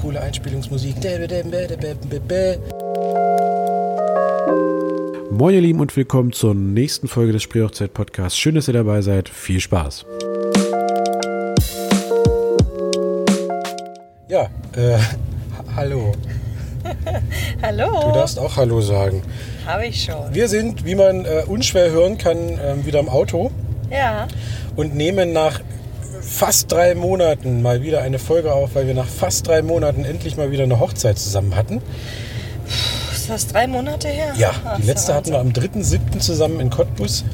Coole Einspielungsmusik. Moin ihr Lieben und willkommen zur nächsten Folge des Spreehochzeit-Podcasts. Schön, dass ihr dabei seid. Viel Spaß. Ja, äh, hallo. Hallo. Du darfst auch Hallo sagen. Habe ich schon. Wir sind, wie man äh, unschwer hören kann, ähm, wieder im Auto Ja. und nehmen nach fast drei Monaten mal wieder eine Folge auf, weil wir nach fast drei Monaten endlich mal wieder eine Hochzeit zusammen hatten. Ist das drei Monate her? Ja, Ach, die letzte hatten wir am 3.7. zusammen in Cottbus.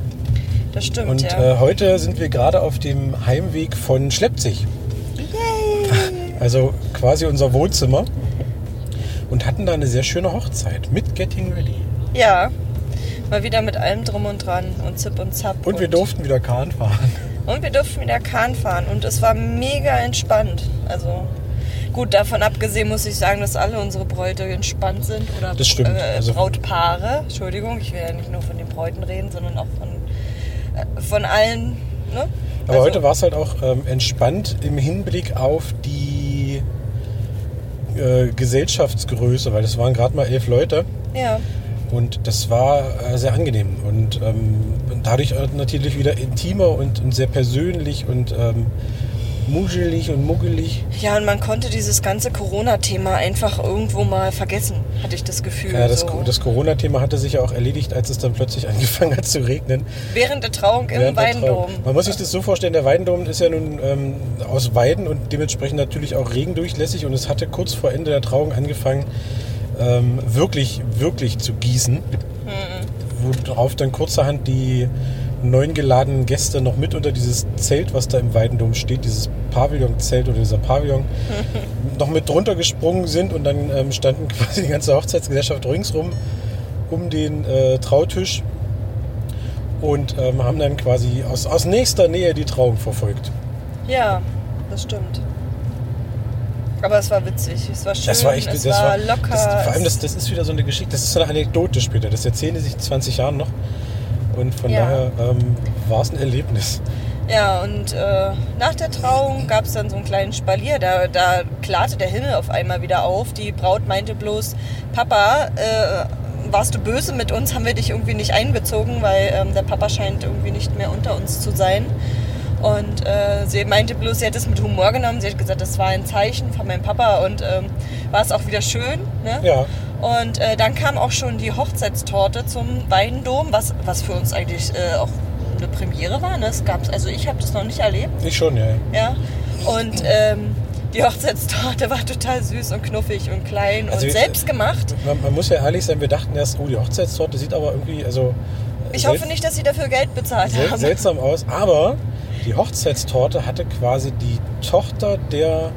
Das stimmt, Und ja. äh, heute sind wir gerade auf dem Heimweg von Schleppzig. Also quasi unser Wohnzimmer. Und hatten da eine sehr schöne Hochzeit mit Getting Ready. ja. Mal wieder mit allem drum und dran und Zip und Zap. Und wir durften wieder Kahn fahren. Und wir durften wieder Kahn fahren und es war mega entspannt. Also gut, davon abgesehen muss ich sagen, dass alle unsere Bräute entspannt sind. Oder Das stimmt. Äh, Also- Brautpaare. Entschuldigung, ich will ja nicht nur von den Bräuten reden, sondern auch von, äh, von allen. Ne? Aber Also- heute war es halt auch ähm, entspannt im Hinblick auf die äh, Gesellschaftsgröße, weil es waren gerade mal elf Leute. Ja. Und das war äh, sehr angenehm und ähm, dadurch natürlich wieder intimer und, und sehr persönlich und ähm, muschelig und muggelig. Ja, und man konnte dieses ganze Corona-Thema einfach irgendwo mal vergessen, hatte ich das Gefühl. Ja, das, so. das Corona-Thema hatte sich ja auch erledigt, als es dann plötzlich angefangen hat zu regnen. Während der Trauung im Während. Trauung. Man muss sich das so vorstellen, der Weindom ist ja nun ähm, aus Weiden und dementsprechend natürlich auch regendurchlässig und es hatte kurz vor Ende der Trauung angefangen, ähm, wirklich, wirklich zu gießen. Worauf dann kurzerhand die neun geladenen Gäste noch mit unter dieses Zelt, was da im Weidendom steht, dieses Pavillonzelt oder dieser Pavillon, noch mit drunter gesprungen sind und dann ähm, standen quasi die ganze Hochzeitsgesellschaft ringsrum um den äh, Trautisch und ähm, haben dann quasi aus, aus nächster Nähe die Trauung verfolgt. Ja, das stimmt. Aber es war witzig, es war schön, Das war echt, es das war, locker. Das, vor allem, das, das ist wieder so eine Geschichte, das ist so eine Anekdote später. Das erzählen die sich in 20 Jahren noch. Und von Ja. daher ähm, war es ein Erlebnis. Ja, und äh, nach der Trauung gab es dann so einen kleinen Spalier. Da, da klarte der Himmel auf einmal wieder auf. Die Braut meinte bloß, Papa, äh, warst du böse mit uns? Haben wir dich irgendwie nicht einbezogen, weil ähm, der Papa scheint irgendwie nicht mehr unter uns zu sein. Und äh, sie meinte bloß, sie hat es mit Humor genommen. Sie hat gesagt, das war ein Zeichen von meinem Papa und ähm, war es auch wieder schön. Ne? Ja, Und äh, dann kam auch schon die Hochzeitstorte zum Weidendom, was, was für uns eigentlich äh, auch eine Premiere war. Ne? Es gab's, also ich habe das noch nicht erlebt. ich schon, ja. Ja. Und ähm, die Hochzeitstorte war total süß und knuffig und klein Also und wir- selbst gemacht. Man, man muss ja ehrlich sein, wir dachten erst, oh, die Hochzeitstorte sieht aber irgendwie, also Ich hoffe nicht, dass sie dafür Geld bezahlt sel haben. seltsam aus. Aber die Hochzeitstorte hatte quasi die Tochter der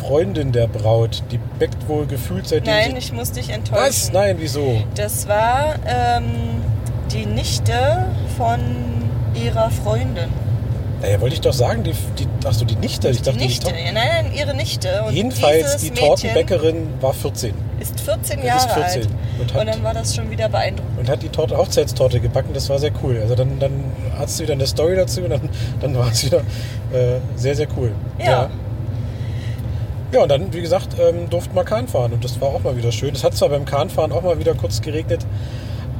Freundin der Braut. Die bäckt wohl gefühlt seitdem Nein, ich muss dich enttäuschen. Was? Nein, wieso? Das war ähm, die Nichte von ihrer Freundin. Naja, wollte ich doch sagen, die, die, achso, die Nichte. Ich Die dachte, Nichte, Die ja, nein, nein, ihre Nichte. Und Jedenfalls, die Tortenbäckerin war 14 ist 14 ist Jahre 14 alt. und hat- Und, dann war das schon wieder beeindruckend. und hat die Torte, Hochzeitstorte gebacken. Das war sehr cool. Also dann, dann hast du wieder eine Story dazu und dann, dann war es wieder äh, sehr, sehr cool. Ja. Ja, und dann, wie gesagt, ähm, durften wir Kahn fahren und das war auch mal wieder schön. Es hat zwar beim Kahnfahren auch mal wieder kurz geregnet,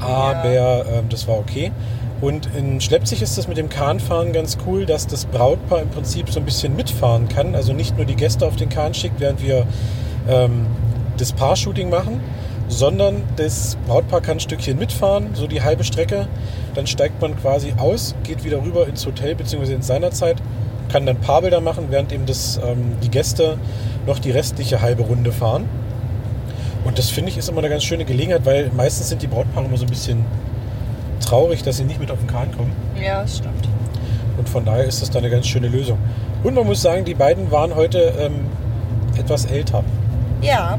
aber ähm, das war okay. Und in Schleppzig ist das mit dem Kahnfahren ganz cool, dass das Brautpaar im Prinzip so ein bisschen mitfahren kann. Also nicht nur die Gäste auf den Kahn schickt, während wir ähm, das Paar-Shooting machen, sondern das Brautpaar kann ein Stückchen mitfahren, so die halbe Strecke. Dann steigt man quasi aus, geht wieder rüber ins Hotel bzw. in seiner Zeit, kann dann Paarbilder machen, während eben das, ähm, die Gäste noch die restliche halbe Runde fahren. Und das finde ich ist immer eine ganz schöne Gelegenheit, weil meistens sind die Brautpaare immer so ein bisschen traurig, dass sie nicht mit auf den Kahn kommen. Ja, das stimmt. Und von daher ist das da eine ganz schöne Lösung. Und man muss sagen, die beiden waren heute ähm, etwas älter. Ja.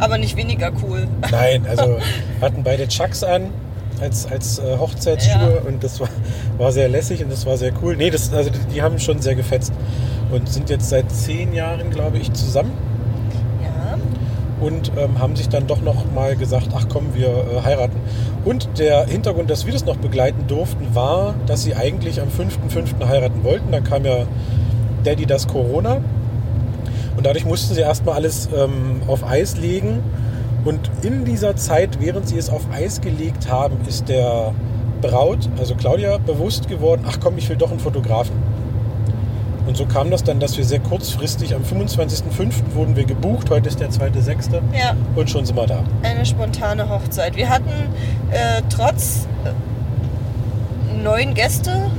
Aber nicht weniger cool. Nein, also hatten beide Chucks an als, als äh, Hochzeitsschuhe Ja. und das war, war sehr lässig und das war sehr cool. Nee, das, also die, die haben schon sehr gefetzt und sind jetzt seit zehn Jahren, glaube ich, zusammen. Und ähm, haben sich dann doch noch mal gesagt, ach komm, wir äh, heiraten. Und der Hintergrund, dass wir das noch begleiten durften, war, dass sie eigentlich am 5.5. heiraten wollten. Dann kam ja Daddy das Corona Und dadurch mussten sie erstmal alles ähm, auf Eis legen. Und in dieser Zeit, während sie es auf Eis gelegt haben, ist der Braut, also Claudia, bewusst geworden, ach komm, ich will doch einen Fotografen. Und so kam das dann, dass wir sehr kurzfristig am 25.05. wurden wir gebucht, heute ist der 2.06. Ja. und schon sind wir da. Eine spontane Hochzeit. Wir hatten äh, trotz äh, neun Gäste,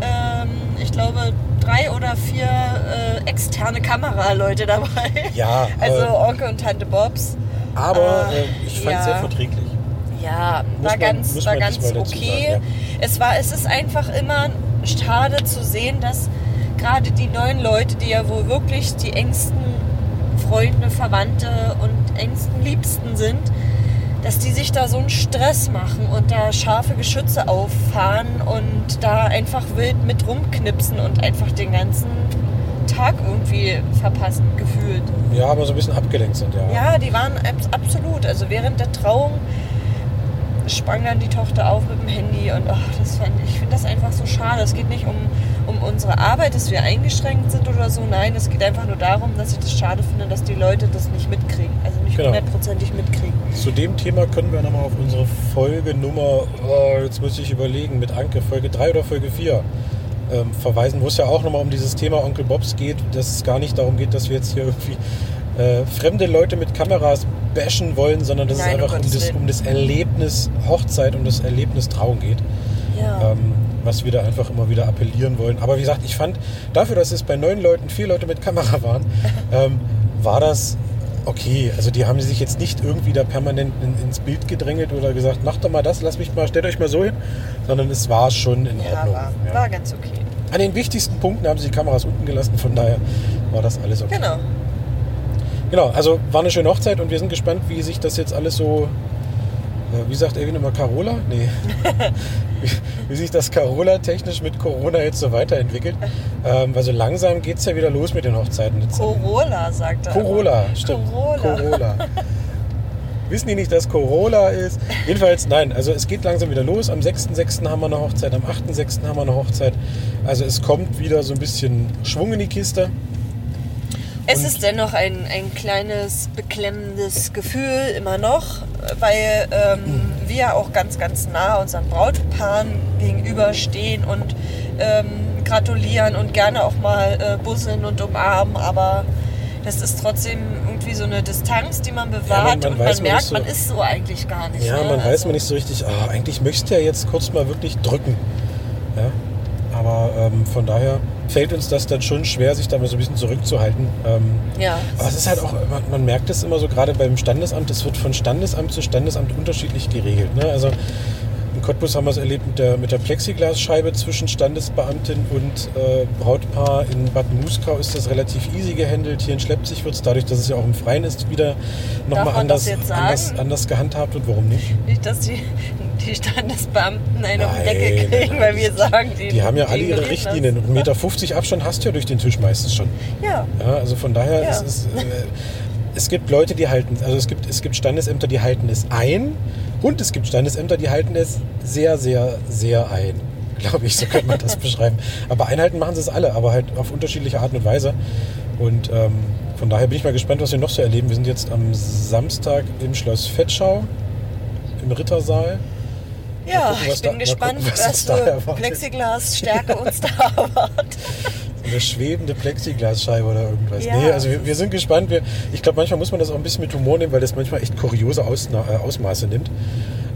ähm, ich glaube drei oder vier äh, externe Kameraleute dabei. Ja, Also Onkel und Tante Bobs. aber Äh, äh, ich fand es ja. sehr verträglich. Ja, Muss war man- ganz, war ganz okay. sagen, Es war, es ist einfach immer schade zu sehen, dass gerade die neuen Leute, die ja wohl wirklich die engsten Freunde, Verwandte und engsten Liebsten sind, dass die sich da so einen Stress machen und da scharfe Geschütze auffahren und da einfach wild mit rumknipsen und einfach den ganzen Tag irgendwie verpassen, gefühlt. Ja, aber so ein bisschen abgelenkt sind, ja. Ja, die waren abs- absolut. Also während der Trauung sprang dann die Tochter auf mit dem Handy und ach, das fand ich finde das einfach so schade. Es geht nicht um, um unsere Arbeit, dass wir eingeschränkt sind oder so. Nein, es geht einfach nur darum, dass ich das schade finde, dass die Leute das nicht mitkriegen. Also nicht Genau. hundertprozentig mitkriegen. Zu dem Thema können wir nochmal auf unsere Folge Nummer, oh, jetzt muss ich überlegen, mit Anke, Folge 3 oder Folge 4 ähm, verweisen, wo es ja auch nochmal um dieses Thema Onkel Bobs geht, dass es gar nicht darum geht, dass wir jetzt hier irgendwie äh, fremde Leute mit Kameras bashen wollen, sondern dass Nein, es einfach um das, um das Erlebnis Hochzeit, um das Erlebnis Trauung geht. Ja. ähm, was wir da einfach immer wieder appellieren wollen. Aber wie gesagt, ich fand, dafür, dass es bei neun Leuten vier Leute mit Kamera waren, ähm, war das okay. Also die haben sich jetzt nicht irgendwie da permanent in, ins Bild gedrängelt oder gesagt, macht doch mal das, lasst mich mal, stellt euch mal so hin, sondern es war schon in ja, Ordnung. war, ja. war ganz okay. An den wichtigsten Punkten haben sie die Kameras unten gelassen, von daher war das alles okay. Genau. Genau, also war eine schöne Hochzeit und wir sind gespannt, wie sich das jetzt alles so, wie sagt Erwin immer, Carola? Nee. wie, wie sich das Carola technisch mit Corona jetzt so weiterentwickelt. Ähm, weil so langsam geht es ja wieder los mit den Hochzeiten. Jetzt, Corolla, sagt er. Corolla, stimmt. Corolla. Corolla. Wissen die nicht, dass Corolla ist? Jedenfalls, nein, also es geht langsam wieder los. Am 6.6. haben wir eine Hochzeit, am 8.6. haben wir eine Hochzeit. Also es kommt wieder so ein bisschen Schwung in die Kiste. Es ist dennoch ein, ein kleines beklemmendes Gefühl immer noch, weil ähm, wir auch ganz, ganz nah unseren Brautpaaren gegenüberstehen und ähm, gratulieren und gerne auch mal äh, busseln und umarmen, aber das ist trotzdem irgendwie so eine Distanz, die man bewahrt man und weiß, man man merkt, so- man ist so eigentlich gar nicht. Ja, ne? man weiß Also- man nicht so richtig, ah, eigentlich möchte er jetzt kurz mal wirklich drücken. Ja? Aber ähm, von daher fällt uns das dann schon schwer, sich da mal so ein bisschen zurückzuhalten. Ähm, Ja. aber es ist halt auch, man, man merkt es immer so gerade beim Standesamt, es wird von Standesamt zu Standesamt unterschiedlich geregelt. Ne? Also in Cottbus haben wir es erlebt mit der, mit der Plexiglasscheibe zwischen Standesbeamtin und äh, Brautpaar. In Bad Muskau ist das relativ easy gehandelt. Hier in Schleppzig wird es dadurch, dass es ja auch im Freien ist, wieder nochmal anders, anders, anders gehandhabt. Und warum nicht? Nicht, dass die, die Standesbeamten einen auf den Deckel kriegen, weil wir sagen, die, Die haben ja alle ihre. Richtlinien. Und 1,50 Meter Abstand hast du ja durch den Tisch meistens schon. Ja, Ja, also von daher Ja. ist es. Äh, es gibt Leute, die halten, also es gibt, es gibt Standesämter, die halten es ein und es gibt Standesämter, die halten es sehr, sehr, sehr ein. Glaube ich, so könnte man das beschreiben. Aber einhalten machen sie es alle, aber halt auf unterschiedliche Art und Weise. Und ähm, von daher bin ich mal gespannt, was wir noch so erleben. Wir sind jetzt am Samstag im Schloss Fettschau, im Rittersaal. ja gucken, ich da- bin mal gespannt, gucken, was was da für. Plexiglasstärke uns da erwartet. Eine schwebende Plexiglasscheibe oder irgendwas. Ja. Nee, also wir, wir sind gespannt. Wir, ich glaube, manchmal muss man das auch ein bisschen mit Humor nehmen, weil das manchmal echt kuriose Ausna äh, Ausmaße nimmt.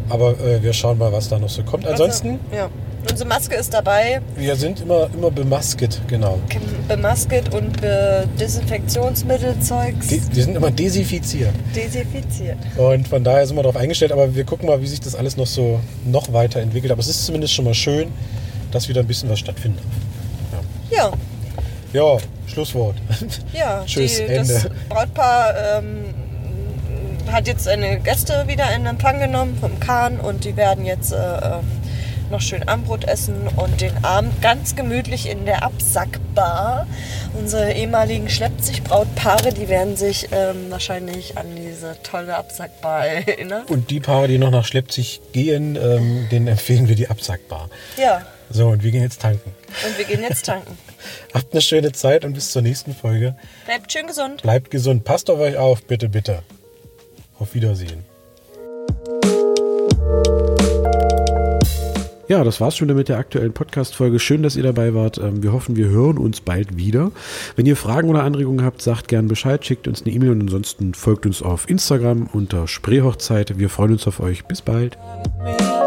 Aber äh, wir schauen mal, was da noch so kommt. Ansonsten, Also, ja. Unsere Maske ist dabei, wir sind immer, immer bemasket, genau. bemasket und be Desinfektionsmittelzeugs Die, die sind immer desinfiziert. desinfiziert. Und von daher sind wir darauf eingestellt. Aber wir gucken mal, wie sich das alles noch so noch weiterentwickelt. Aber es ist zumindest schon mal schön, dass wieder ein bisschen was stattfindet. Ja, Ja, Schlusswort. ja. Tschüss, die, das Ende. Brautpaar ähm, hat jetzt seine Gäste wieder in Empfang genommen vom Kahn und die werden jetzt äh, ähm, noch schön Armbrot essen und den Abend ganz gemütlich in der Absackbar. Unsere ehemaligen Schleppzig-Brautpaare, die werden sich ähm, wahrscheinlich an diese tolle Absackbar erinnern. Und die Paare, die noch nach Schleppzig gehen, ähm, denen empfehlen wir die Absackbar. Ja, So, und wir gehen jetzt tanken. und wir gehen jetzt tanken. Habt eine schöne Zeit und bis zur nächsten Folge. Bleibt schön gesund. Bleibt gesund. Passt auf euch auf, bitte, bitte. Auf Wiedersehen. Ja, das war's schon wieder mit der aktuellen Podcast-Folge. Schön, dass ihr dabei wart. Ähm, wir hoffen, wir hören uns bald wieder. Wenn ihr Fragen oder Anregungen habt, sagt gern Bescheid, schickt uns eine E-Mail und ansonsten folgt uns auf Instagram unter Spreehochzeit. Wir freuen uns auf euch. Bis bald. Ja.